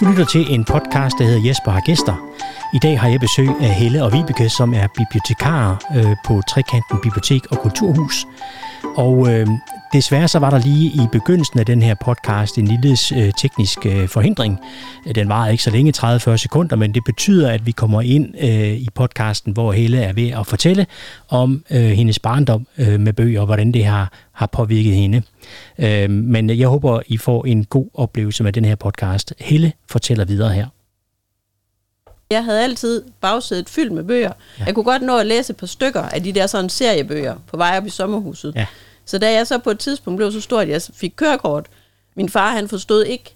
Du lytter til en podcast, der hedder Jesper har gæster. I dag har jeg besøg af Helle og Vibeke, som er bibliotekarer øh, på Trekanten Bibliotek og Kulturhus. Og øh, desværre så var der lige i begyndelsen af den her podcast en lille øh, teknisk øh, forhindring. Den var ikke så længe, 30-40 sekunder, men det betyder, at vi kommer ind øh, i podcasten, hvor Helle er ved at fortælle om øh, hendes barndom øh, med bøger, og hvordan det har, har påvirket hende. Øh, men jeg håber, I får en god oplevelse med den her podcast. Helle fortæller videre her. Jeg havde altid bagsædet fyldt med bøger. Ja. Jeg kunne godt nå at læse et par stykker af de der sådan seriebøger på vej op i sommerhuset. Ja. Så da jeg så på et tidspunkt blev så stor, at jeg fik kørekort, min far han forstod ikke,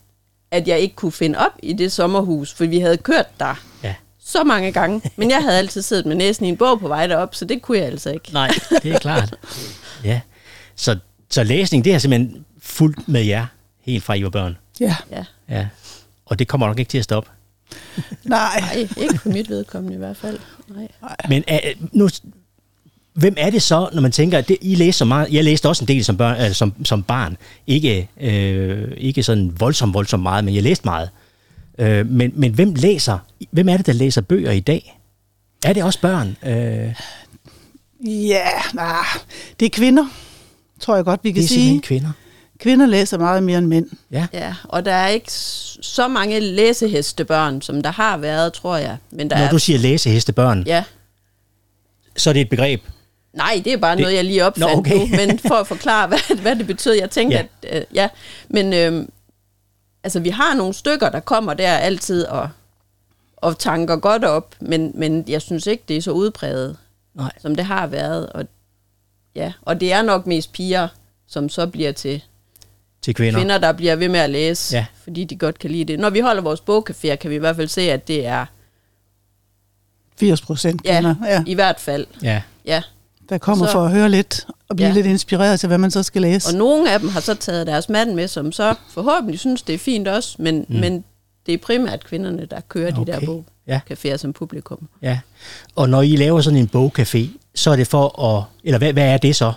at jeg ikke kunne finde op i det sommerhus, for vi havde kørt der Ja. så mange gange. Men jeg havde altid siddet med næsen i en bog på vej derop, så det kunne jeg altså ikke. Nej, det er klart. Ja. Så, så læsning, det er simpelthen fuldt med jer, helt fra I var børn. Ja, Ja. Ja. Og det kommer nok ikke til at stoppe. nej. Nej, ikke for mit vedkommende i hvert fald. Nej. Men uh, nu, hvem er det så, når man tænker, at det, I læser så meget, jeg læste også en del som, børn, altså som, som barn, ikke, øh, ikke sådan voldsomt, voldsomt meget, men jeg læste meget. Øh, men, men hvem læser, hvem er det, der læser bøger i dag? Er det også børn? Øh, Ja, nej. Det er kvinder, tror jeg godt, vi kan det er sige. kvinder. Kvinder læser meget mere end mænd. Ja. Ja, og der er ikke så mange læsehestebørn, som der har været, tror jeg. Men der Når er, du siger læsehestebørn, Ja, så er det et begreb. Nej, det er bare Det- noget, jeg lige opfandt Nå, okay. nu, men for at forklare, hvad, hvad det betyder. Jeg tænkte, Ja. ja. at... Øh, ja, men øh, altså, vi har nogle stykker, der kommer der altid og, og tanker godt op, men, men jeg synes ikke, det er så udpræget, Nej. som det har været. Og, ja, og det er nok mest piger, som så bliver til Til kvinder. kvinder, der bliver ved med at læse, Ja. ja. fordi de godt kan lide det. Når vi holder vores bogcaféer, kan vi i hvert fald se, at det er, 80 procent ja, kvinder, ja, i hvert fald, Ja. ja. Der kommer Så- for at høre lidt og blive Ja. lidt inspireret til, hvad man så skal læse. Og nogle af dem har så taget deres mand med, som så forhåbentlig synes, det er fint også, men, mm. men det er primært kvinderne, der kører okay. de der Okay. Ja. bogcaféer som publikum. Ja. Og når I laver sådan en bogcafé, så er det for at... Eller hvad, hvad er det så?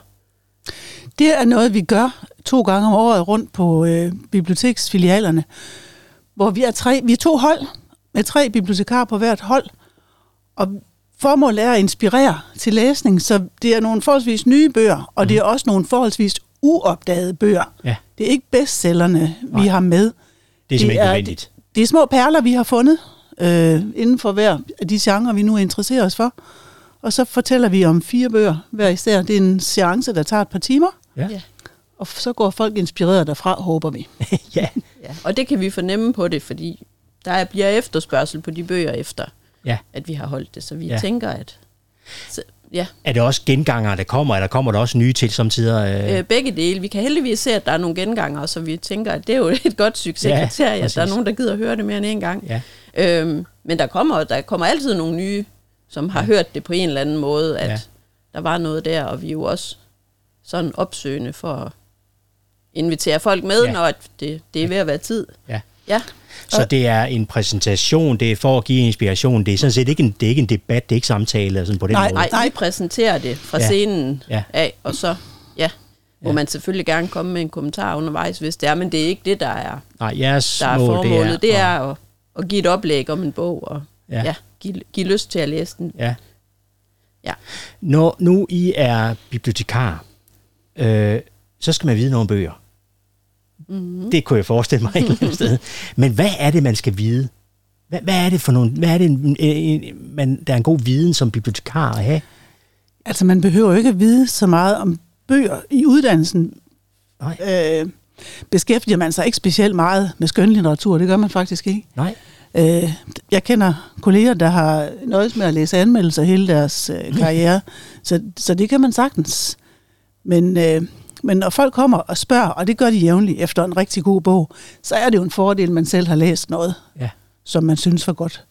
Det er noget, vi gør to gange om året rundt på øh, biblioteksfilialerne, hvor vi er, tre, vi er to hold med tre bibliotekarer på hvert hold. Og formålet er at inspirere til læsning, så det er nogle forholdsvis nye bøger, og det er også nogle forholdsvis uopdagede bøger. Ja. Det er ikke bestsellerne, Nej. vi har med. Det er simpelthen ikke nødvendigt. Det er små perler, vi har fundet øh, inden for hver af de genrer, vi nu interesserer os for. Og så fortæller vi om fire bøger hver især. Det er en seance, der tager et par timer. Ja. Ja. Og så går folk inspireret derfra, håber vi. ja. Ja. Og det kan vi fornemme på det, fordi der bliver efterspørgsel på de bøger efter, Ja. at vi har holdt det. Så vi Ja. tænker, at... Så, ja, Er det også gengangere, der kommer, eller kommer der også nye til samtidig? Øh, øh, begge dele. Vi kan heldigvis se, at der er nogle gengangere, så vi tænker, at det er jo et godt succeskriterie, Ja, at der er nogen, der gider at høre det mere end en gang. ja. Øhm, men der kommer, der kommer altid nogle nye, som har ja. hørt det på en eller anden måde, at Ja. der var noget der, og vi er jo også sådan opsøgende for at invitere folk med, Ja. når at det, det er ved at være tid. ja. Ja, Så det er en præsentation, det er for at give inspiration. Det er sådan set ikke en, det er ikke en debat, det er ikke samtale sådan på den Nej, måde. nej, vi præsenterer det fra Ja. scenen Ja. af, og så, ja, må Ja. man selvfølgelig gerne komme med en kommentar undervejs, hvis det er, men det er ikke det, der er, nej jeres der er mål, formålet. Det er, at- at, at give et oplæg om en bog, og Ja. ja. Ja, give, give lyst til at læse den. Ja. Ja. Når nu I er bibliotekar, øh, så skal man vide nogle bøger. Mhm. Mm-hmm. Det kunne jeg forestille mig et eller andet sted. Men hvad er det, man skal vide? Hvad, hvad er det for nogle... Hvad er det, en, en, man, der er en god viden som bibliotekar at have? Altså, man behøver jo ikke at vide så meget om bøger i uddannelsen. Nej. Øh, beskæftiger man sig ikke specielt meget med skønlitteratur. Det gør man faktisk ikke. Nej. Øh, jeg kender kolleger, der har nøjes med at læse anmeldelser hele deres øh, karriere, så, så det kan man sagtens. Men, øh, men når folk kommer og spørger, og det gør de jævnligt efter en rigtig god bog, så er det jo en fordel, at man selv har læst noget, Ja. som man synes var godt.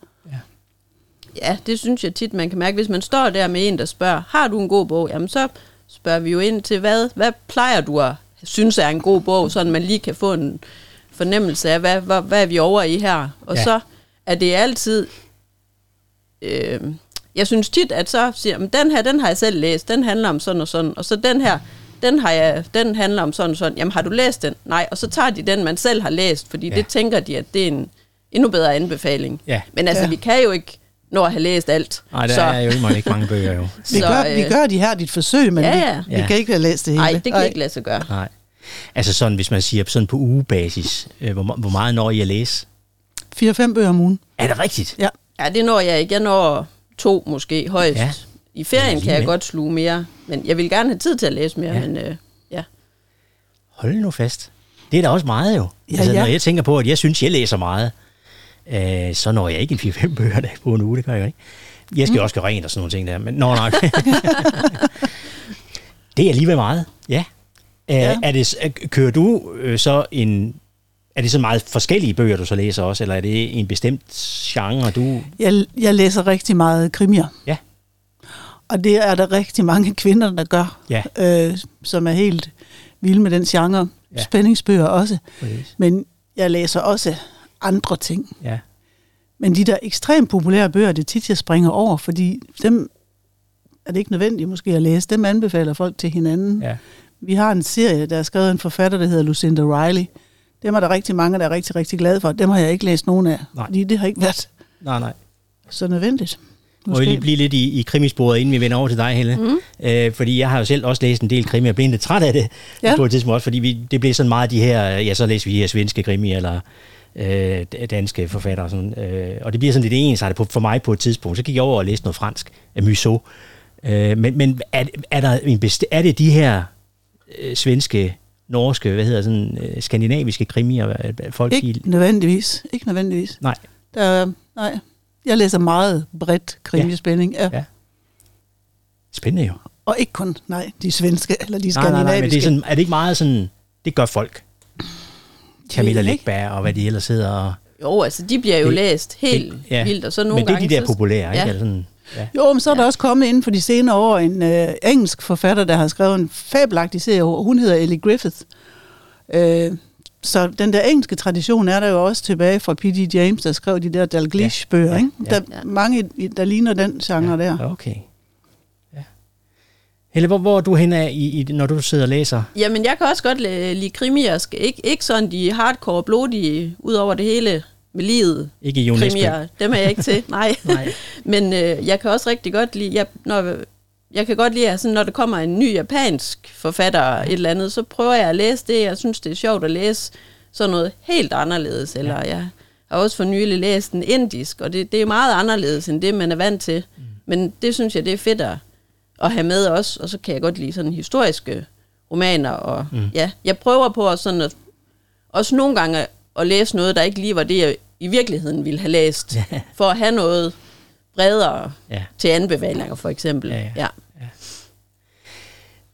Ja, det synes jeg tit, man kan mærke. Hvis man står der med en, der spørger, har du en god bog? Jamen, så spørger vi jo ind til, hvad, hvad plejer du at synes er en god bog, så man lige kan få en fornemmelse af, hvad, hvad, hvad er vi over i her? Og Ja. ja. så er det altid... Øh, jeg synes tit, at så siger jeg, den her, den har jeg selv læst, den handler om sådan og sådan, og så den her, den, har jeg, den handler om sådan og sådan. Jamen, har du læst den? Nej, og så tager de den, man selv har læst, fordi Ja. det tænker de, at det er en, endnu bedre anbefaling. Ja. Men altså, Ja. vi kan jo ikke nå at have læst alt. Nej, der så, er jo ikke, ikke mange bøger jo. Vi, Så, gør, vi øh, gør de her dit forsøg, men Ja, vi, ja. vi Ja. kan ikke have læst det hele. Nej, det kan ikke lade sig gøre. Nej. Altså sådan, hvis man siger sådan på ugebasis, øh, hvor, hvor meget når I at læse? 4-5 bøger om ugen. Er det rigtigt? Ja. Ja, det når jeg ikke. Jeg når to måske højst. Ja. I ferien kan jeg godt sluge mere. Men jeg vil gerne have tid til at læse mere. Ja. Men øh, ja. Hold nu fast. Det er da også meget jo. Ja, altså, ja. Når jeg tænker på, at jeg synes, jeg læser meget, øh, så når jeg ikke en 4-5 bøger der på en uge, det gør jeg jo ikke. Jeg skal mm. også gøre rent og sådan nogle ting der, men nå nok. det er alligevel meget, ja. Øh, Ja. Er det, er- kører du øh, så en... Er det så meget forskellige bøger, du så læser også, eller er det en bestemt genre, du... Jeg, jeg læser rigtig meget krimier. Ja. Og det er der rigtig mange kvinder, der gør, Ja. øh, som er helt vilde med den genre. Ja. Spændingsbøger også. Præcis. Men jeg læser også andre ting. Ja. Men de der ekstremt populære bøger, det er tit, jeg springer over, fordi dem er det ikke nødvendigt måske at læse. Dem anbefaler folk til hinanden. ja. Vi har en serie, der er skrevet af en forfatter, der hedder Lucinda Riley. Dem er der rigtig mange, der er rigtig, rigtig glade for. Dem har jeg ikke læst nogen af, Nej. fordi det har ikke været Nej, nej. så nødvendigt. Må jeg lige blive lidt i, i krimisporet, inden vi vender over til dig, Helle? Mm. Øh, fordi jeg har jo selv også læst en del krimi, og blev lidt træt af det ja. På et tidspunkt også, fordi vi, det blev sådan meget de her, ja, så læser vi de her svenske krimi, eller øh, danske forfattere, og, sådan, øh, og det bliver sådan lidt ensartet på, for mig på et tidspunkt. Så gik jeg over og læste noget fransk af Musso. Øh, men men er, er, der en best- er det de her øh, svenske, norske, hvad hedder sådan, øh, skandinaviske krimier, øh, folk i... Ikke nødvendigvis. Ikke nødvendigvis. Nej, Der, er- nej. Jeg læser meget bredt krimispænding. Ja. Ja. spændende jo. Og ikke kun, nej, de svenske eller de Nej, skandinaviske. nej, nej, men det er, sådan, er det ikke meget sådan, det gør folk? Camilla ikke. Lækberg og hvad de ellers hedder. Og, Jo, altså, de bliver jo Det- læst helt det- ja. vildt, og så nogle men det er gange... de der populære, ikke? Ja. Eller sådan, ja. Jo, men så er der Ja. også kommet inden for de senere år en øh, engelsk forfatter, der har skrevet en fabelagtig serie. Hun hedder Ellie Griffith. Øh, så den der engelske tradition er der jo også tilbage fra P.D. James, der skrev de der Dalglish-bøger. Ja, ikke? ja, Der ja. er mange, i- der ligner den genre ja. der. Okay. Ja. Helle, hvor, hvor er du hen af, i, i, når du sidder og læser? Jamen, jeg kan også godt lide, lide krimier. Skal Ikke, ikke sådan de hardcore, blodige, ud over det hele med livet. Ikke? Krimier, dem er jeg ikke til, nej. Nej. Men øh, jeg kan også rigtig godt lide, jeg, når, jeg kan godt lide, at sådan, når der kommer en ny japansk forfatter et eller andet, så prøver jeg at læse det. Jeg synes, det er sjovt at læse sådan noget helt anderledes. Eller jeg har også for nylig læst en indisk, og det, det er meget anderledes end det, man er vant til. Mm. Men det synes jeg, det er fedt at, at have med også. Og så kan jeg godt lide sådan historiske romaner. Og mm. ja, jeg prøver på at sådan at, også nogle gange at, at læse noget, der ikke lige var det, jeg i virkeligheden ville have læst. Ja. For at have noget bredere Ja. til anbefalinger, for eksempel. Ja, ja. ja.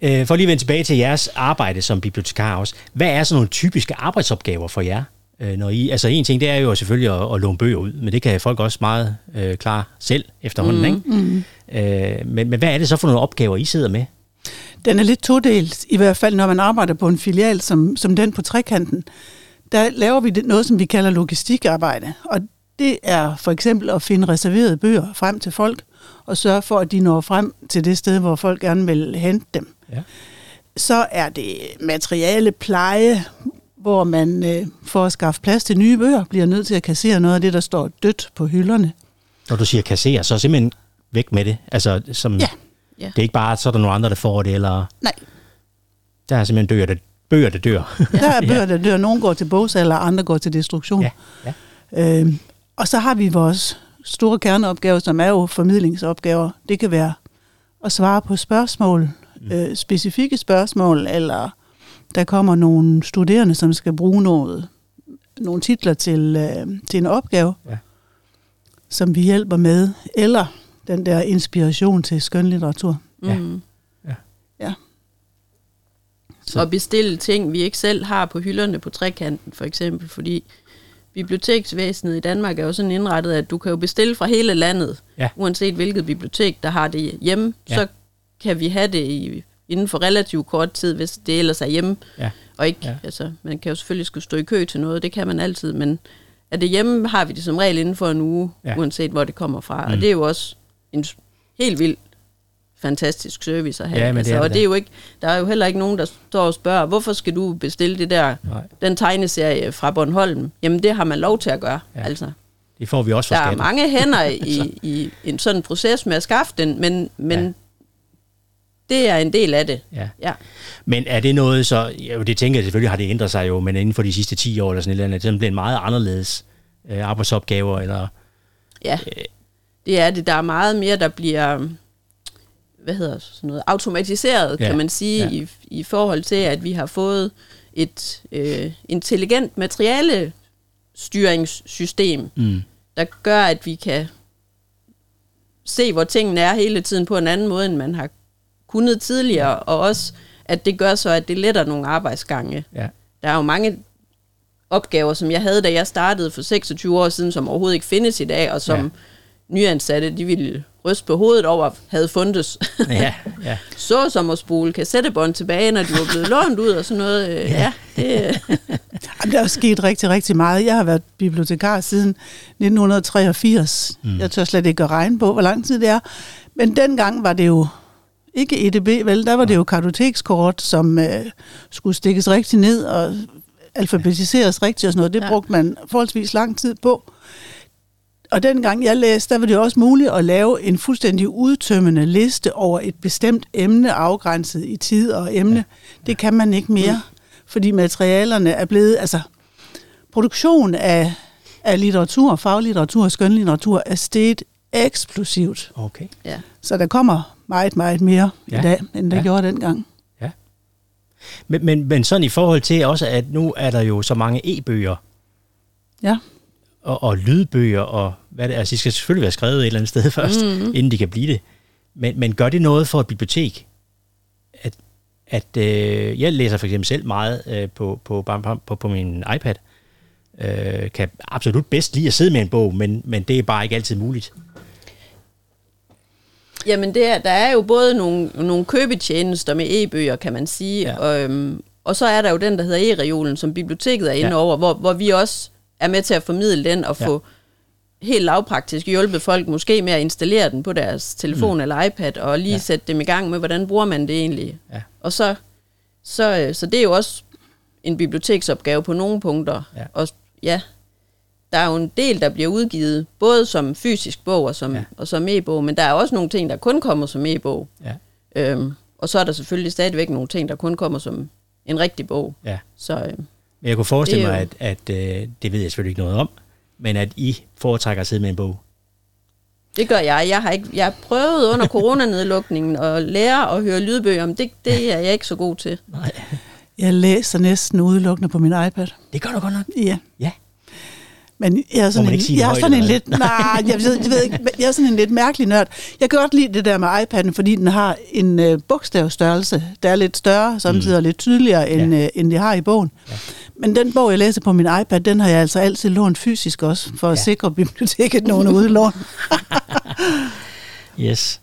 Øh, for lige at vende tilbage til jeres arbejde som bibliotekar også. Hvad er sådan nogle typiske arbejdsopgaver for jer? Øh, når I, altså en ting, det er jo selvfølgelig at, at låne bøger ud, men det kan folk også meget øh, klare selv efterhånden, mm. ikke? Mm. Øh, men, men hvad er det så for nogle opgaver, I sidder med? Den er lidt todelt, i hvert fald når man arbejder på en filial som, som den på trekanten. Der laver vi noget, som vi kalder logistikarbejde. Og det er for eksempel at finde reserverede bøger frem til folk, og sørge for, at de når frem til det sted, hvor folk gerne vil hente dem. Ja. Så er det materiale pleje, hvor man øh, for at skaffe plads til nye bøger, bliver nødt til at kassere noget af det, der står dødt på hylderne. Når du siger kassere, så simpelthen væk med det. Altså, som, Ja. Ja. Det er ikke bare, så er der nogle andre, der får det, eller Nej, der er simpelthen bøger, der, bøger, der dør. der er bøger, der dør. Nogle går til bogsalder, andre går til destruktion. ja, ja. Øh, og så har vi vores store kerneopgave, som er jo formidlingsopgaver. Det kan være at svare på spørgsmål, Mm. øh, specifikke spørgsmål, eller der kommer nogle studerende, som skal bruge noget, nogle titler til, øh, til en opgave, Ja. som vi hjælper med, eller den der inspiration til skønlitteratur. Ja. Mm. Ja. Ja. Så- Og bestille ting, vi ikke selv har på hylderne på trekanten, for eksempel. Fordi biblioteksvæsenet i Danmark er jo sådan indrettet, at du kan jo bestille fra hele landet, Ja. uanset hvilket bibliotek, der har det hjemme, Ja. så kan vi have det i, inden for relativt kort tid, hvis det ellers er hjemme. Ja. Og ikke, Ja. altså, man kan jo selvfølgelig skulle stå i kø til noget, det kan man altid, men er det hjemme, har vi det som regel inden for en uge, Ja. uanset hvor det kommer fra. Mm. Og det er jo også en helt vild fantastisk service at have. Ja, men det altså, er og det det er jo ikke, der er jo heller ikke nogen, der står og spørger, hvorfor skal du bestille det der, Nej. den tegneserie fra Bornholm? Jamen, det har man lov til at gøre. Ja. Altså, Det får vi også fra der er skatten. mange hænder i, i en sådan proces med at skaffe den, men, men Ja. det er en del af det. Ja. Ja. Men er det noget så, jo det tænker jeg selvfølgelig har det ændret sig jo, men inden for de sidste 10 år eller sådan et eller andet, er det sådan blevet meget anderledes øh, arbejdsopgaver, eller Ja, det er det. Der er meget mere, der bliver hvad hedder sådan noget, automatiseret, Ja, kan man sige, ja. i, i forhold til, at vi har fået et øh, intelligent materiale styringssystem, mm, der gør, at vi kan se, hvor tingene er hele tiden på en anden måde, end man har kunnet tidligere, og også, at det gør så, at det letter nogle arbejdsgange. ja, Der er jo mange opgaver, som jeg havde, da jeg startede for 26 år siden, som overhovedet ikke findes i dag, og som Ja. Ja. nyansatte, de ville ryste på hovedet over, havde fundet. ja, ja. så som at spole kassettebånd tilbage, når de var blevet lånt ud og sådan noget. Øh, Ja, det, Jamen, der er sket rigtig, rigtig meget. Jeg har været bibliotekar siden 1983. Mm. Jeg tør slet ikke at regne på, hvor lang tid det er. Men dengang var det jo ikke EDB, vel? Der var det jo kartotekskort, som øh, skulle stikkes rigtig ned og alfabetiseres rigtigt og sådan noget. Det Ja. brugte man forholdsvis lang tid på. Og dengang jeg læste, der var det også muligt at lave en fuldstændig udtømmende liste over et bestemt emne, afgrænset i tid og emne. Ja. Det kan man ikke mere, fordi materialerne er blevet, altså produktion af, af litteratur, faglitteratur og skønlitteratur er steget eksplosivt. Okay. ja. Så der kommer meget, meget mere ja. Ja. i dag, end der Ja. ja. gjorde dengang. Men, men, men sådan i forhold til også, at nu er der jo så mange e-bøger Ja. Og, og lydbøger, og hvad det, altså de skal selvfølgelig være skrevet et eller andet sted først, mm-hmm. inden de kan blive det. Men, men gør det noget for et bibliotek? At, at øh, jeg læser for eksempel selv meget øh, på, på, på, på, på min iPad. Øh, kan absolut bedst lide at sidde med en bog, men, men det er bare ikke altid muligt. Jamen, det er, der er jo både nogle, nogle købetjenester med e-bøger, kan man sige, ja. og, øhm, og så er der jo den, der hedder e-reolen, som biblioteket er inde Ja. over, hvor, hvor vi også er med til at formidle den og Ja. få helt lavpraktisk hjulpet folk måske med at installere den på deres telefon mm. eller iPad, og lige Ja. sætte dem i gang med, hvordan bruger man det egentlig. Ja. Og så, så, øh, så det er jo også en biblioteksopgave på nogle punkter. Ja. Og ja, der er jo en del, der bliver udgivet, både som fysisk bog og som, Ja. og som e-bog, men der er også nogle ting, der kun kommer som e-bog. Ja. Øhm, og så er der selvfølgelig stadigvæk nogle ting, der kun kommer som en rigtig bog. Ja. Så øh, Men jeg kunne forestille mig, at, at øh, det ved jeg selvfølgelig ikke noget om, men at I foretrækker at sidde med en bog. det gør jeg. Jeg har, ikke, jeg har prøvet under coronanedlukningen at lære at høre lydbøger, men det, det er jeg ikke så god til. Nej. Jeg læser næsten udelukkende på min iPad. Det gør du godt nok. Ja. Ja. Men jeg er sådan, en, jeg er sådan en lidt, nej, jeg ved, jeg ved ikke, jeg er sådan en lidt mærkelig nørd. Jeg kan godt lide det der med iPad'en, fordi den har en øh, bogstavstørrelse, der er lidt større, samtidig og lidt tydeligere, end, Ja. øh, end det har i bogen. Ja. Men den bog, jeg læser på min iPad, den har jeg altså altid lånt fysisk også, for at Ja. sikre biblioteket nogle udlån. Yes.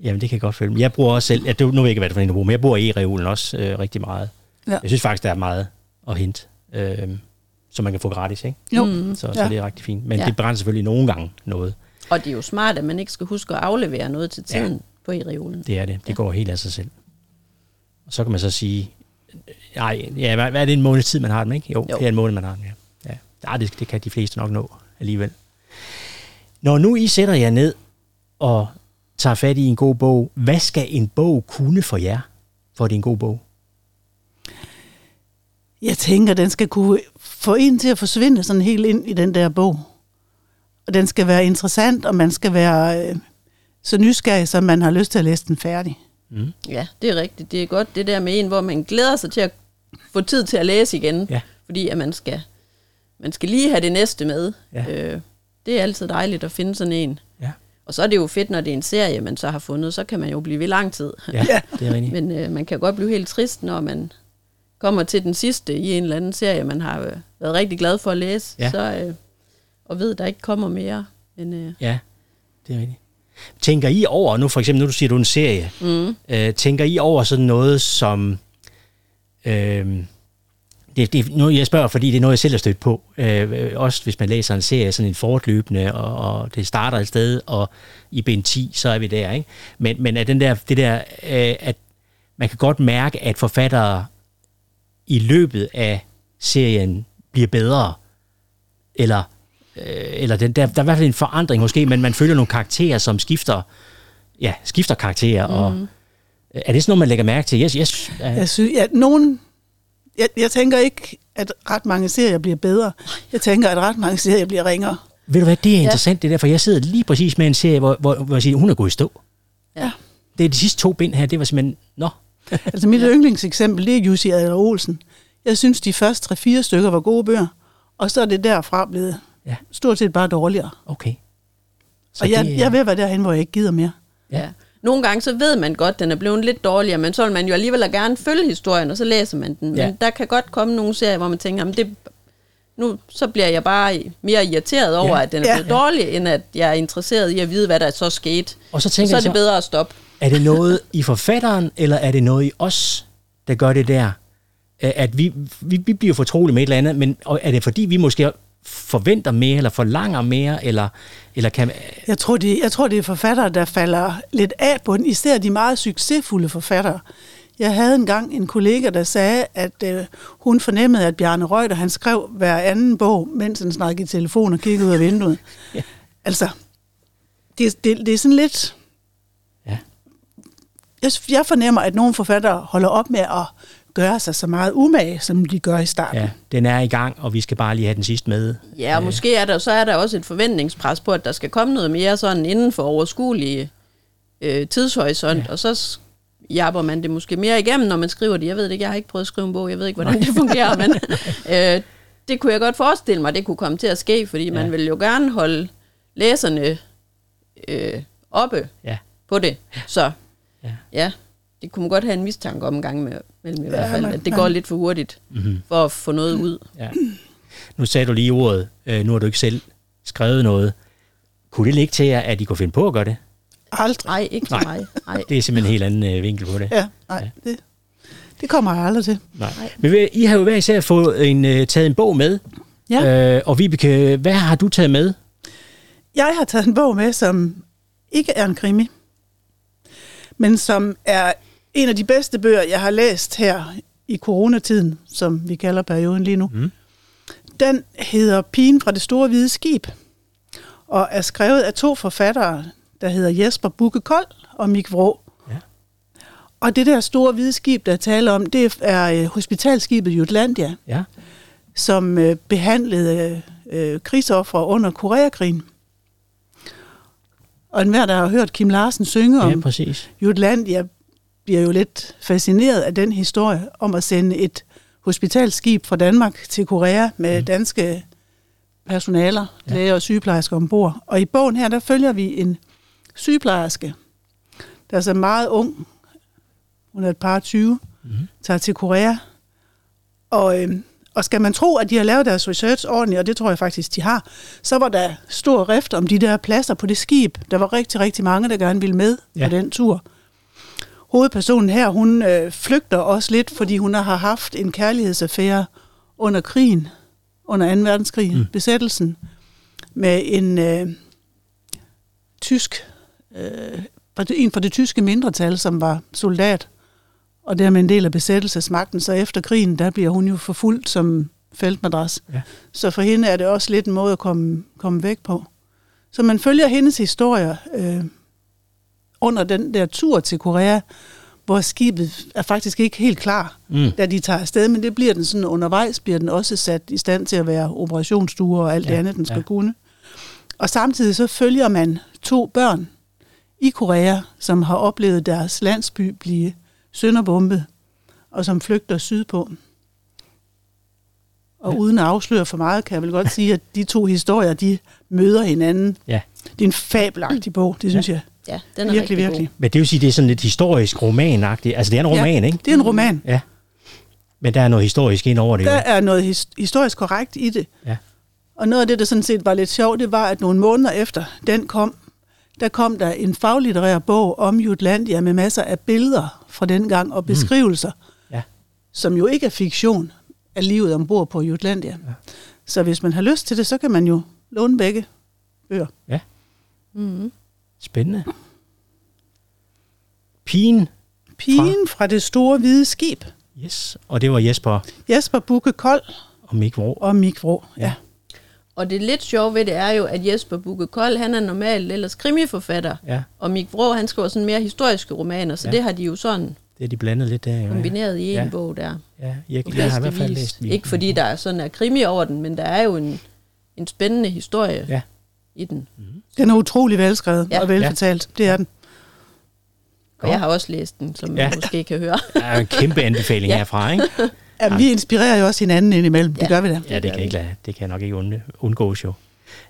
Jamen, det kan jeg godt følge. Jeg bruger også selv, ja, det, nu ved jeg ikke, hvad det er for en, bruger, men jeg bruger e-reolen også øh, rigtig meget. Ja. Jeg synes faktisk, der er meget at hente, øh, som man kan få gratis, ikke? Jo, Mm. Så, ja. så Ja. det er rigtig fint. Men ja. Ja. det begrænser selvfølgelig nogle gange noget. Og det er jo smart, at man ikke skal huske at aflevere noget til tiden ja. på e-reolen. Det er det. Det går helt af sig selv. Og så kan man så sige, nej, ja, hvad, hvad er det en måneds tid, man har dem, ikke? Jo, jo. Det er en måned, man har dem, ja. ja. ja det, det kan de fleste nok nå alligevel. Når nu I sætter jer ned og tager fat i en god bog, hvad skal en bog kunne for jer, for at det er en god bog? Jeg tænker, den skal kunne få en til at forsvinde sådan helt ind i den der bog. Og den skal være interessant, og man skal være øh, så nysgerrig, som man har lyst til at læse den færdig. Mm. Ja, det er rigtigt. Det er godt det der med en, hvor man glæder sig til at få tid til at læse igen. Ja. Fordi at man skal, man skal lige have det næste med. Ja. Øh, det er altid dejligt at finde sådan en. Ja. Og så er det jo fedt, når det er en serie, man så har fundet, så kan man jo blive ved lang tid. Ja, det er rigtigt. Men øh, man kan godt blive helt trist, når man kommer til den sidste i en eller anden serie, man har øh, været rigtig glad for at læse, Ja. så, øh, og ved, at der ikke kommer mere. Men, øh, Ja, det er rigtigt. Tænker I over, nu for eksempel, nu du siger, du er en serie, mm, øh, tænker I over sådan noget som, øh, det, det er noget, jeg spørger, fordi det er noget, jeg selv har stødt på. Øh, også hvis man læser en serie, sådan en fortløbende, og, og det starter et sted, og i ben 10, så er vi der. Ikke? Men, men at den der, det der, øh, at man kan godt mærke, at forfattere i løbet af serien bliver bedre, eller, eller den, der, der er i hvert fald en forandring måske, men man følger nogle karakterer, som skifter, ja, skifter karakterer, mm. og er det sådan noget, man lægger mærke til? Yes, yes, uh, Jeg synes, ja, nogen, jeg, jeg tænker ikke, at ret mange serier bliver bedre. Jeg tænker, at ret mange serier bliver ringere. ved du hvad, det er interessant det der, for jeg sidder lige præcis med en serie, hvor, hvor, hvor jeg siger, hun er gået i stå. Ja. Det er de sidste to bind her, det var simpelthen, nå, Altså mit yndlingseksempel, det er Jussi Adler Olsen. Jeg synes, de første 3-4 stykker var gode bøger, og så er det derfra blevet Ja. stort set bare dårligere. okay. Så og jeg, det er- jeg ved at være derhen, hvor jeg ikke gider mere. Ja. Ja. Nogle gange så ved man godt, at den er blevet lidt dårligere, men så vil man jo alligevel gerne følge historien, og så læser man den. Ja. Men der kan godt komme nogle serier, hvor man tænker, det, nu så bliver jeg bare mere irriteret over, Ja. at den er Ja. blevet dårlig, end at jeg er interesseret i at vide, hvad der så skete. Og så tænker så er det så- bedre at stoppe. Er det noget i forfatteren, eller er det noget i os, der gør det der? At vi, vi, vi bliver fortrolige med et eller andet, men er det fordi, vi måske forventer mere, eller forlanger mere, eller, eller kan... Jeg tror, det, jeg tror, det er forfattere, der falder lidt af på den, især de meget succesfulde forfattere. Jeg havde engang en kollega, der sagde, at øh, hun fornemmede, at Bjarne Reuter, han skrev hver anden bog, mens han snakkede i telefon og kiggede ud af vinduet. Ja. Altså, det, det, det er sådan lidt... Ja. Jeg, jeg fornemmer, at nogle forfattere holder op med at gøre sig så meget umage, som de gør i starten. Ja, den er i gang, og vi skal bare lige have den sidste med. Ja, og måske er der, så er der også et forventningspres på, at der skal komme noget mere sådan inden for overskuelige øh, tidshorisont, ja. og så japper man det måske mere igennem, når man skriver det. Jeg ved det ikke, jeg har ikke prøvet at skrive en bog, jeg ved ikke, hvordan det fungerer, men øh, det kunne jeg godt forestille mig, det kunne komme til at ske, fordi man Ja. vil jo gerne holde læserne øh, oppe Ja. på det. Så Ja. ja, det kunne man godt have en mistanke om en gang med, mellem i hvert fald, man- at det man- går lidt for hurtigt Mm-hmm. for at få noget ud. Ja. Nu sagde du lige ordet, øh, nu har du ikke selv skrevet noget. Kunne det ligge til jer, at I kunne finde på at gøre det? Aldrig. Nej, ikke til mig. Nej. Det er simpelthen en helt anden øh, vinkel på det. Ja, nej, det, det kommer jeg aldrig til. Nej. Men I har jo hver især fået en, øh, taget en bog med. Ja. Øh, og Vibeke, hvad har du taget med? Jeg har taget en bog med, som ikke er en krimi, men som er en af de bedste bøger, jeg har læst her i coronatiden, som vi kalder perioden lige nu. Mm. Den hedder Pigen fra det store hvide skib, og er skrevet af to forfattere, der hedder Jesper Bukke Kold og Mik Vrå. Ja. Og det der store hvide skib, der taler om, det er øh, hospitalskibet Jutlandia, Ja. som øh, behandlede øh, under Koreakrigen. Og enhver, der har hørt Kim Larsen synge ja, om præcis. Jutlandia, bliver jo lidt fascineret af den historie om at sende et hospitalskib fra Danmark til Korea med mm. danske personaler, Ja. læger og sygeplejersker ombord. Og i bogen her, der følger vi en sygeplejerske, der er så meget ung, hun er et par 20, Mhm. tager til Korea. Og, øh, og skal man tro, at de har lavet deres research ordentligt, og det tror jeg faktisk, de har, så var der stor rift om de der pladser på det skib. Der var rigtig, rigtig mange, der gerne ville med ja. på den tur. Hovedpersonen her, hun øh, flygter også lidt, fordi hun har haft en kærlighedsaffære under krigen, under 2. verdenskrig, Mm. besættelsen, med en øh, tysk, øh, en fra det tyske mindretal, som var soldat, og dermed en del af besættelsesmagten. Så efter krigen, der bliver hun jo forfulgt som feltmadras. Ja. Så for hende er det også lidt en måde at komme, komme væk på. Så man følger hendes historier øh, under den der tur til Korea, hvor skibet er faktisk ikke helt klar, Mm. da de tager afsted, men det bliver den sådan undervejs, bliver den også sat i stand til at være operationsstuer og alt Ja, det andet, den skal ja. ja. kunne. Og samtidig så følger man to børn i Korea, som har oplevet deres landsby blive sønderbombet, og som flygter sydpå. Og Ja. uden at afsløre for meget, kan jeg vel godt sige, at de to historier, de møder hinanden. Ja. Det er en fabelagtig bog, det synes jeg. Ja, den er Virkelig, virkelig. Men det vil sige, det er sådan lidt historisk romanagtigt. Altså, det er en roman, ja, ikke? Det er en roman. Ja. Men der er noget historisk ind over det. Der jo. er noget his- historisk korrekt i det. Ja. Og noget af det, der sådan set var lidt sjovt, det var, at nogle måneder efter den kom, der kom der en faglitterær bog om Jutlandia med masser af billeder fra den gang og beskrivelser, Ja. som jo ikke er fiktion, af livet ombord på Jutlandia. Ja. Så hvis man har lyst til det, så kan man jo låne begge bøger. Mm-hmm. Spændende. Pigen. Pigen fra det store hvide skib. Yes. Og det var Jesper Jesper Bukke Kold og Mik Vrå. og Mik Vrå. Ja. Ja. Og det lidt sjove ved det er jo, at Jesper Bukke Kold, han er normalt ellers krimiforfatter, Ja, og Mik Vrå, han skriver sådan mere historiske romaner, så Ja. det har de jo sådan det er de blandet lidt der. Jo, kombineret i en Ja. bog der. Ja, jeg, jeg har i hvert fald læst Ikke fordi der er sådan er krimi over den, men der er jo en, en spændende historie Ja. I den. Den er utrolig velskrevet ja. Ja. og velfortalt. Det er den. Og jeg har også læst den, som Ja. ja. man måske kan høre. Der er en kæmpe anbefaling Ja. herfra, ikke? Ja, vi inspirerer jo også hinanden indimellem. Det Ja. gør vi da. Ja, det kan, jeg ikke lade, det kan jeg nok ikke und, undgås jo.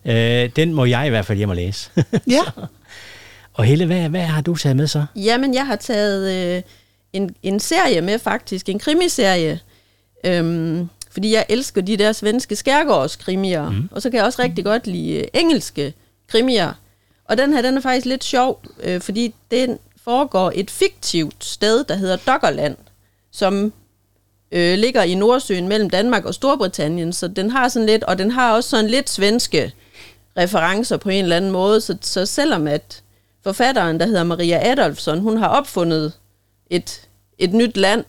Øh, den må jeg i hvert fald hjem og læse. Ja, og Helle, hvad, hvad har du taget med så? Jamen, jeg har taget øh, en, en serie med faktisk, en krimiserie. Øhm, fordi jeg elsker de der svenske skærgårdskrimier. Mm. Og så kan jeg også rigtig godt lide øh, engelske krimier. Og den her, den er faktisk lidt sjov, øh, fordi den foregår et fiktivt sted, der hedder Doggerland, som øh, ligger i Nordsøen mellem Danmark og Storbritannien. Så den har sådan lidt, og den har også sådan lidt svenske referencer på en eller anden måde. Så, så selvom at forfatteren, der hedder Maria Adolfsson, hun har opfundet et, et nyt land,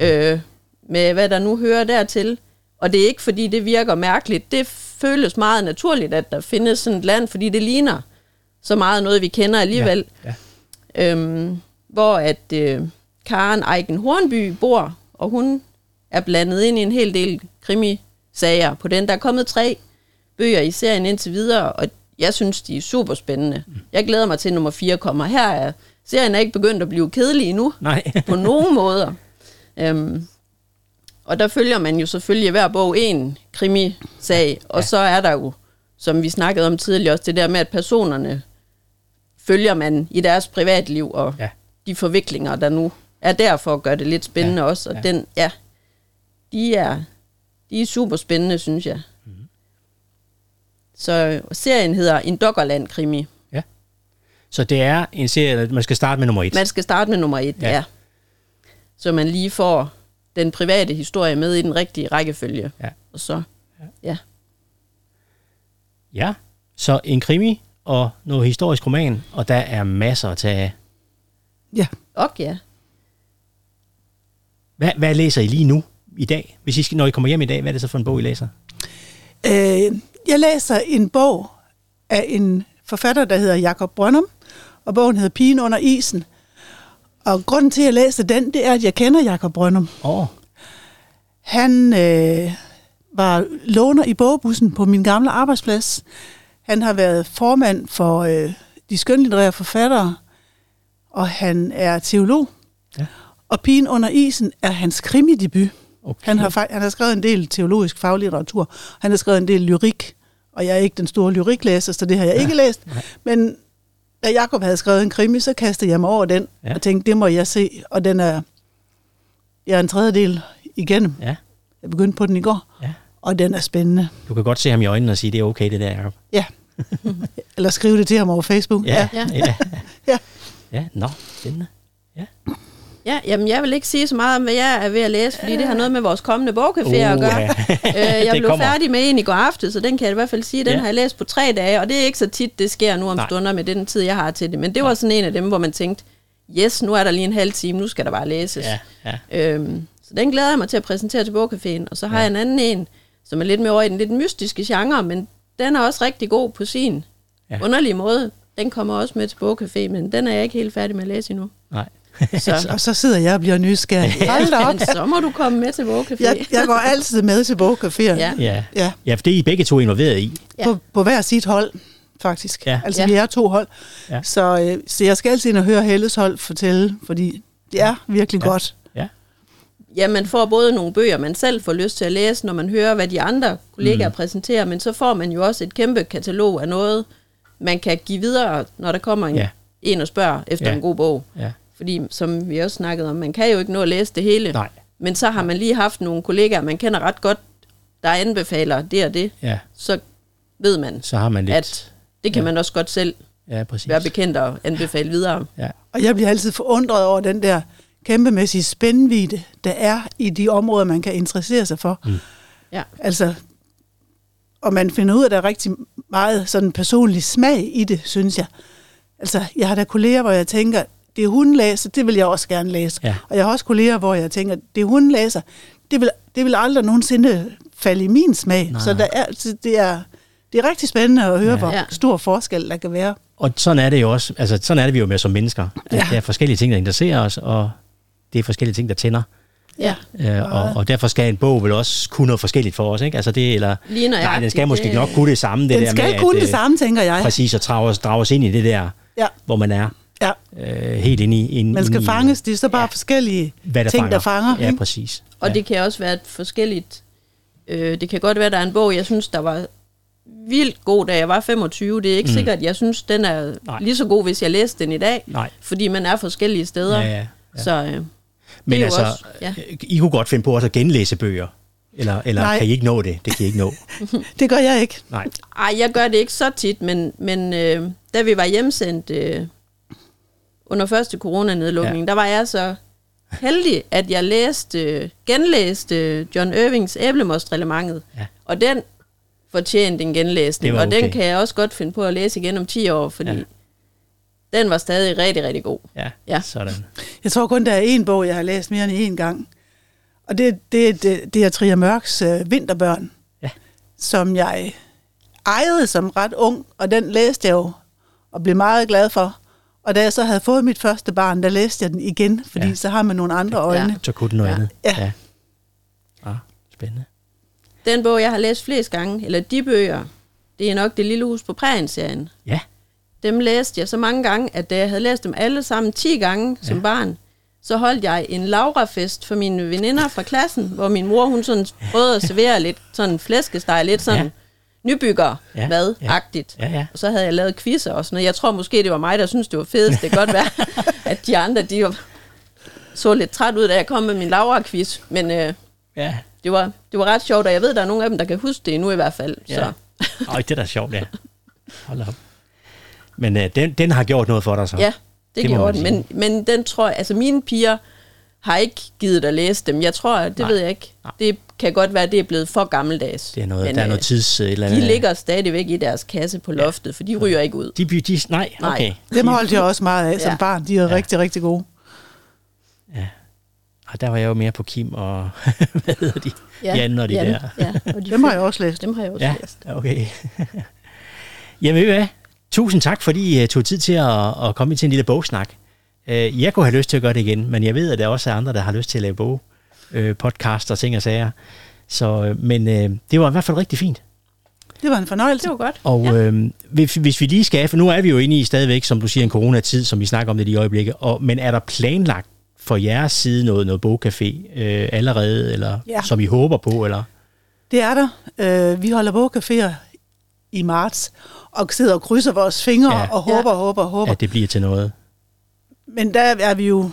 øh, med hvad der nu hører dertil. Og det er ikke, fordi det virker mærkeligt. Det føles meget naturligt, at der findes sådan et land, fordi det ligner så meget noget, vi kender alligevel. Ja, ja. Øhm, hvor at øh, Karen Eiken Hornby bor, og hun er blandet ind i en hel del krimisager på den. Der er kommet tre bøger i serien indtil videre, og jeg synes, de er super spændende. Jeg glæder mig til, at nummer 4 kommer. Her er serien er ikke begyndt at blive kedelig endnu, Nej. på nogen måder. Øhm, og der følger man jo selvfølgelig hver bog en krimisag, og Ja. så er der jo, som vi snakkede om tidligere, også det der med, at personerne følger man i deres privatliv, og Ja. de forviklinger, der nu er der for at gøre det lidt spændende Ja, også. Og ja. den, ja, de er, de er super spændende, synes jeg. Mhm. Så serien hedder En Doggerland-krimi. Så det er en serie, man skal starte med nummer et. Man skal starte med nummer et, Ja. ja. ja. Så man lige får den private historie med i den rigtige rækkefølge. Ja. Og så, ja. Ja, så en krimi og noget historisk roman, og der er masser at tage af. ja. Og ja. Hvad, hvad læser I lige nu i dag? Hvis I skal, når I kommer hjem i dag, hvad er det så for en bog, I læser? Øh, jeg læser en bog af en forfatter, der hedder Jakob Brøndum, og bogen hedder Pigen under isen. Og grunden til, at jeg læser den, det er, at jeg kender Jakob Brøndum. Åh, oh, Han øh, var låner i bogbussen på min gamle arbejdsplads. Han har været formand for øh, de skønlitterære forfattere, og han er teolog. Ja. Og Pigen under isen er hans krimidebut. okay. Han har, han har skrevet en del teologisk faglitteratur. Han har skrevet en del lyrik, og jeg er ikke den store lyriklæser, så det har jeg ja, ikke læst. nej. Men da Jakob havde skrevet en krimi, så kastede jeg mig over den, ja. og tænkte, det må jeg se. Og den er, jeg er en tredjedel igennem. Ja, Jeg begyndte på den i går, ja. og den er spændende. Du kan godt se ham i øjnene og sige, det er okay, det der, Jacob. Ja. Eller skrive det til ham over Facebook. Ja, ja. Ja. ja. Ja. ja nå, spændende. Ja, jamen jeg vil ikke sige så meget om, hvad jeg er ved at læse, fordi det har noget med vores kommende bogcafé at gøre. Uha. Øh, jeg blev kommer. færdig med en i går aftes, så den kan jeg i hvert fald sige, den Ja. har jeg læst på tre dage, og det er ikke så tit, det sker nu om Nej. stunder med den tid, jeg har til det. Men det var sådan en af dem, hvor man tænkte, yes, nu er der lige en halv time, nu skal der bare læses. Ja, ja. Øhm, så den glæder jeg mig til at præsentere til bogcaféen. Og så har Ja. ja. jeg en anden en, som er lidt mere over i den lidt mystiske genre, men den er også rigtig god på sin Ja. ja. underlige måde. Den kommer også med til bogcafé, men den er jeg ikke helt færdig med at læse endnu. Nej. Så, Og så sidder jeg og bliver nysgerrig. Hold da op. så må du komme med til bogcafé. Jeg, jeg går altid med til bogcaféer. Ja. Ja. ja. ja, for det er I begge to involveret i. Ja. På, på hver sit hold, faktisk. Ja. Altså, Ja. vi er to hold. Ja. Så, øh, så jeg skal altid ind og høre Helles hold fortælle, fordi det er virkelig Ja. godt. Ja, Ja, man får både nogle bøger, man selv får lyst til at læse, når man hører, hvad de andre kollegaer Mm. præsenterer, men så får man jo også et kæmpe katalog af noget, man kan give videre, når der kommer en, Ja. en og spørger efter ja. en god bog. ja. Fordi, som vi også snakkede om, man kan jo ikke nå at læse det hele. Nej. Men så har man lige haft nogle kollegaer, man kender ret godt, der anbefaler det og det. Ja, Så ved man, så har man lidt... at det kan Ja. man også godt selv ja, præcis. være bekendt og anbefale videre. Ja, Og jeg bliver altid forundret over den der kæmpemæssige spændvidde, der er i de områder, man kan interessere sig for. Mm. Ja. Altså, og man finder ud af, at der er rigtig meget sådan personlig smag i det, synes jeg. Altså, jeg har da kolleger, hvor jeg tænker, det hun læser, det vil jeg også gerne læse. Ja. Og jeg har også kolleger, hvor jeg tænker, det hun læser, det vil, det vil aldrig nogensinde falde i min smag. Nej. Så der er, så det, er, det er rigtig spændende at høre, Ja. hvor stor forskel der kan være. Og sådan er det jo også, altså sådan er det vi jo med som mennesker. Ja. Der er forskellige ting, der interesserer os, og det er forskellige ting, der tænder. Ja. Øh, og, og derfor skal en bog vel også kunne noget forskelligt for os, ikke? Altså det, eller, Lige nej, den skal måske det- nok kunne det samme, det Den der skal med, kunne at, det øh, samme, tænker jeg. Præcis, at drage os, drage os ind i det der, Ja, hvor man er ja. øh, helt inde i... Ind, Man skal inde i, fanges, det er så bare Ja. forskellige hvad der ting, fanger. der fanger. Ja, ikke? præcis. Og ja. det kan også være et forskelligt... Øh, det kan godt være, at der er en bog, jeg synes, der var vildt god, da jeg var 25. Det er ikke Mm. sikkert, at jeg synes, den er Nej. lige så god, hvis jeg læste den i dag. Nej. Fordi man er forskellige steder. Ja, ja, ja. Så øh, Men altså, også- ja. I kunne godt finde på også at genlæse bøger. Eller, eller Nej. kan I ikke nå det? Det kan I ikke nå. Det gør jeg ikke. Nej. ej, jeg gør det ikke så tit, men, men øh, da vi var hjemsendt øh, under første coronanedlukning, Ja. der var jeg så heldig, at jeg læste, genlæste John Irvings Æblemostreglementet. Ja. Og den fortjente en genlæsning, var og den okay. kan jeg også godt finde på at læse igen om 10 år, fordi Ja. ja. den var stadig rigtig, rigtig god. Ja, Ja. sådan. Jeg tror kun, der er én bog, jeg har læst mere end én gang. Og det, det, det, det er Trier Mørks øh, Vinterbørn, Ja. som jeg ejede som ret ung, og den læste jeg jo og blev meget glad for. Og da jeg så havde fået mit første barn, der læste jeg den igen, fordi Ja. ja. så har man nogle andre øjne. Så kunne den noget Ja. andet. Ja. ja. Ah, spændende. Den bog, jeg har læst flest gange, eller de bøger, det er nok Det Lille Hus på Prærien-serien. Ja, Dem læste jeg så mange gange, at da jeg havde læst dem alle sammen 10 gange som Ja. barn, så holdt jeg en Laura-fest for mine veninder fra klassen, hvor min mor, hun sådan prøvede at servere lidt sådan flæskesteg, lidt sådan Ja. Ja. nybygger Ja, mad-agtigt. ja, ja. Og så havde jeg lavet quizzer og sådan noget. Jeg tror måske, det var mig, der synes det var fedest. Det kan godt være, at de andre, de var, så lidt træt ud, da jeg kom med min Laura-quiz. Men øh, ja. det, var, det var ret sjovt, og jeg ved, der er nogle af dem, der kan huske det nu i hvert fald. Ja. Så Øj, det er da sjovt, ja. Hold op. Men øh, den, den har gjort noget for dig så? ja, det, Det gjorde den. Men, men den tror jeg, altså mine piger har ikke givet at læse dem. Jeg tror, det. Nej. ved jeg ikke. Nej. Det kan godt være, det er blevet for gammeldags. Det er noget, Men, der er noget øh, tids... øh, Et eller De ligger stadigvæk i deres kasse på loftet, for de ryger ikke ud. De, by- de, nej, Nej. okay. Dem holdt jeg også meget af som Ja. barn. De er Ja. ja. rigtig, rigtig gode. Ja. Og der var jeg jo mere på Kim og... hvad hedder de? Jan og de Jan, der. Ja, og de Dem har jeg også læst. Dem har jeg også Ja, læst. okay. Jamen ved hvad? Tusind tak, fordi I uh, tog tid til at, at komme til en lille bogsnak. Uh, jeg kunne have lyst til at gøre det igen, men jeg ved, at der også er andre, der har lyst til at lave bog, uh, podcast og ting og sager. Så, uh, men uh, det var i hvert fald rigtig fint. Det var en fornøjelse. Det var godt. Og Ja. ja. øh, hvis, hvis vi lige skal, for nu er vi jo inde i stadigvæk, som du siger, en coronatid, som vi snakker om det i øjeblikket, og, men er der planlagt for jeres side noget, noget bogcafé øh, allerede, eller ja. Ja. som I håber på, eller? Det er der. Øh, vi holder bogcaféer i marts, og sidder og krydser vores fingre Ja. ja. og håber, håber, håber. At det bliver til noget? Men der er vi jo...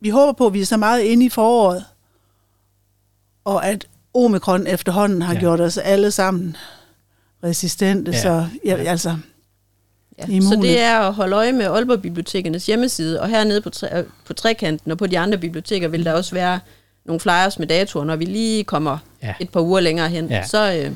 Vi håber på, at vi er så meget inde i foråret, og at omikron efterhånden har Ja. gjort os alle sammen resistente. Ja. Så ja, Ja. altså, Ja. Immune. Så det er at holde øje med Aalborg Bibliotekernes hjemmeside, og hernede på, tre, på trekanten og på de andre biblioteker vil der også være nogle flyers med datoer, når vi lige kommer ja. et par uger længere hen. Ja. Så øh,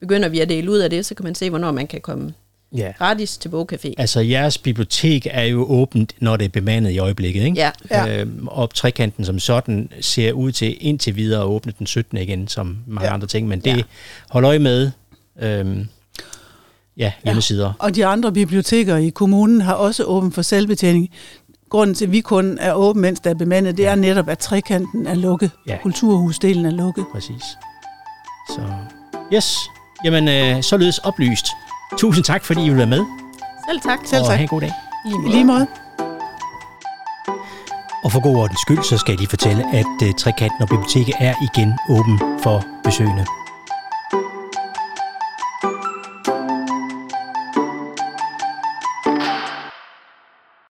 begynder vi at dele ud af det, så kan man se, hvornår man kan komme Ja. gratis til bogcafé. Altså, jeres bibliotek er jo åbent, når det er bemandet i øjeblikket, ikke? Ja, Ja. Øhm, og trekanten som sådan ser ud til indtil videre at åbne den 17. igen, som mange ja. Ja. andre ting, men det Ja. hold øje med. Øhm, ja, hjemmesider. og de andre biblioteker i kommunen har også åbent for selvbetjening. Grunden til, at vi kun er åben, mens der er bemandet, det er netop, at trekanten er lukket. Ja. Kulturhusdelen er lukket. Præcis. Så, yes. Jamen, øh, således oplyst. Tusind tak, fordi I vil være med, selv tak. Selv og tak. have en god dag. I lige måde. Og for god ordens skyld, så skal jeg lige fortælle, at uh, Trekanten og Biblioteket er igen åben for besøgende.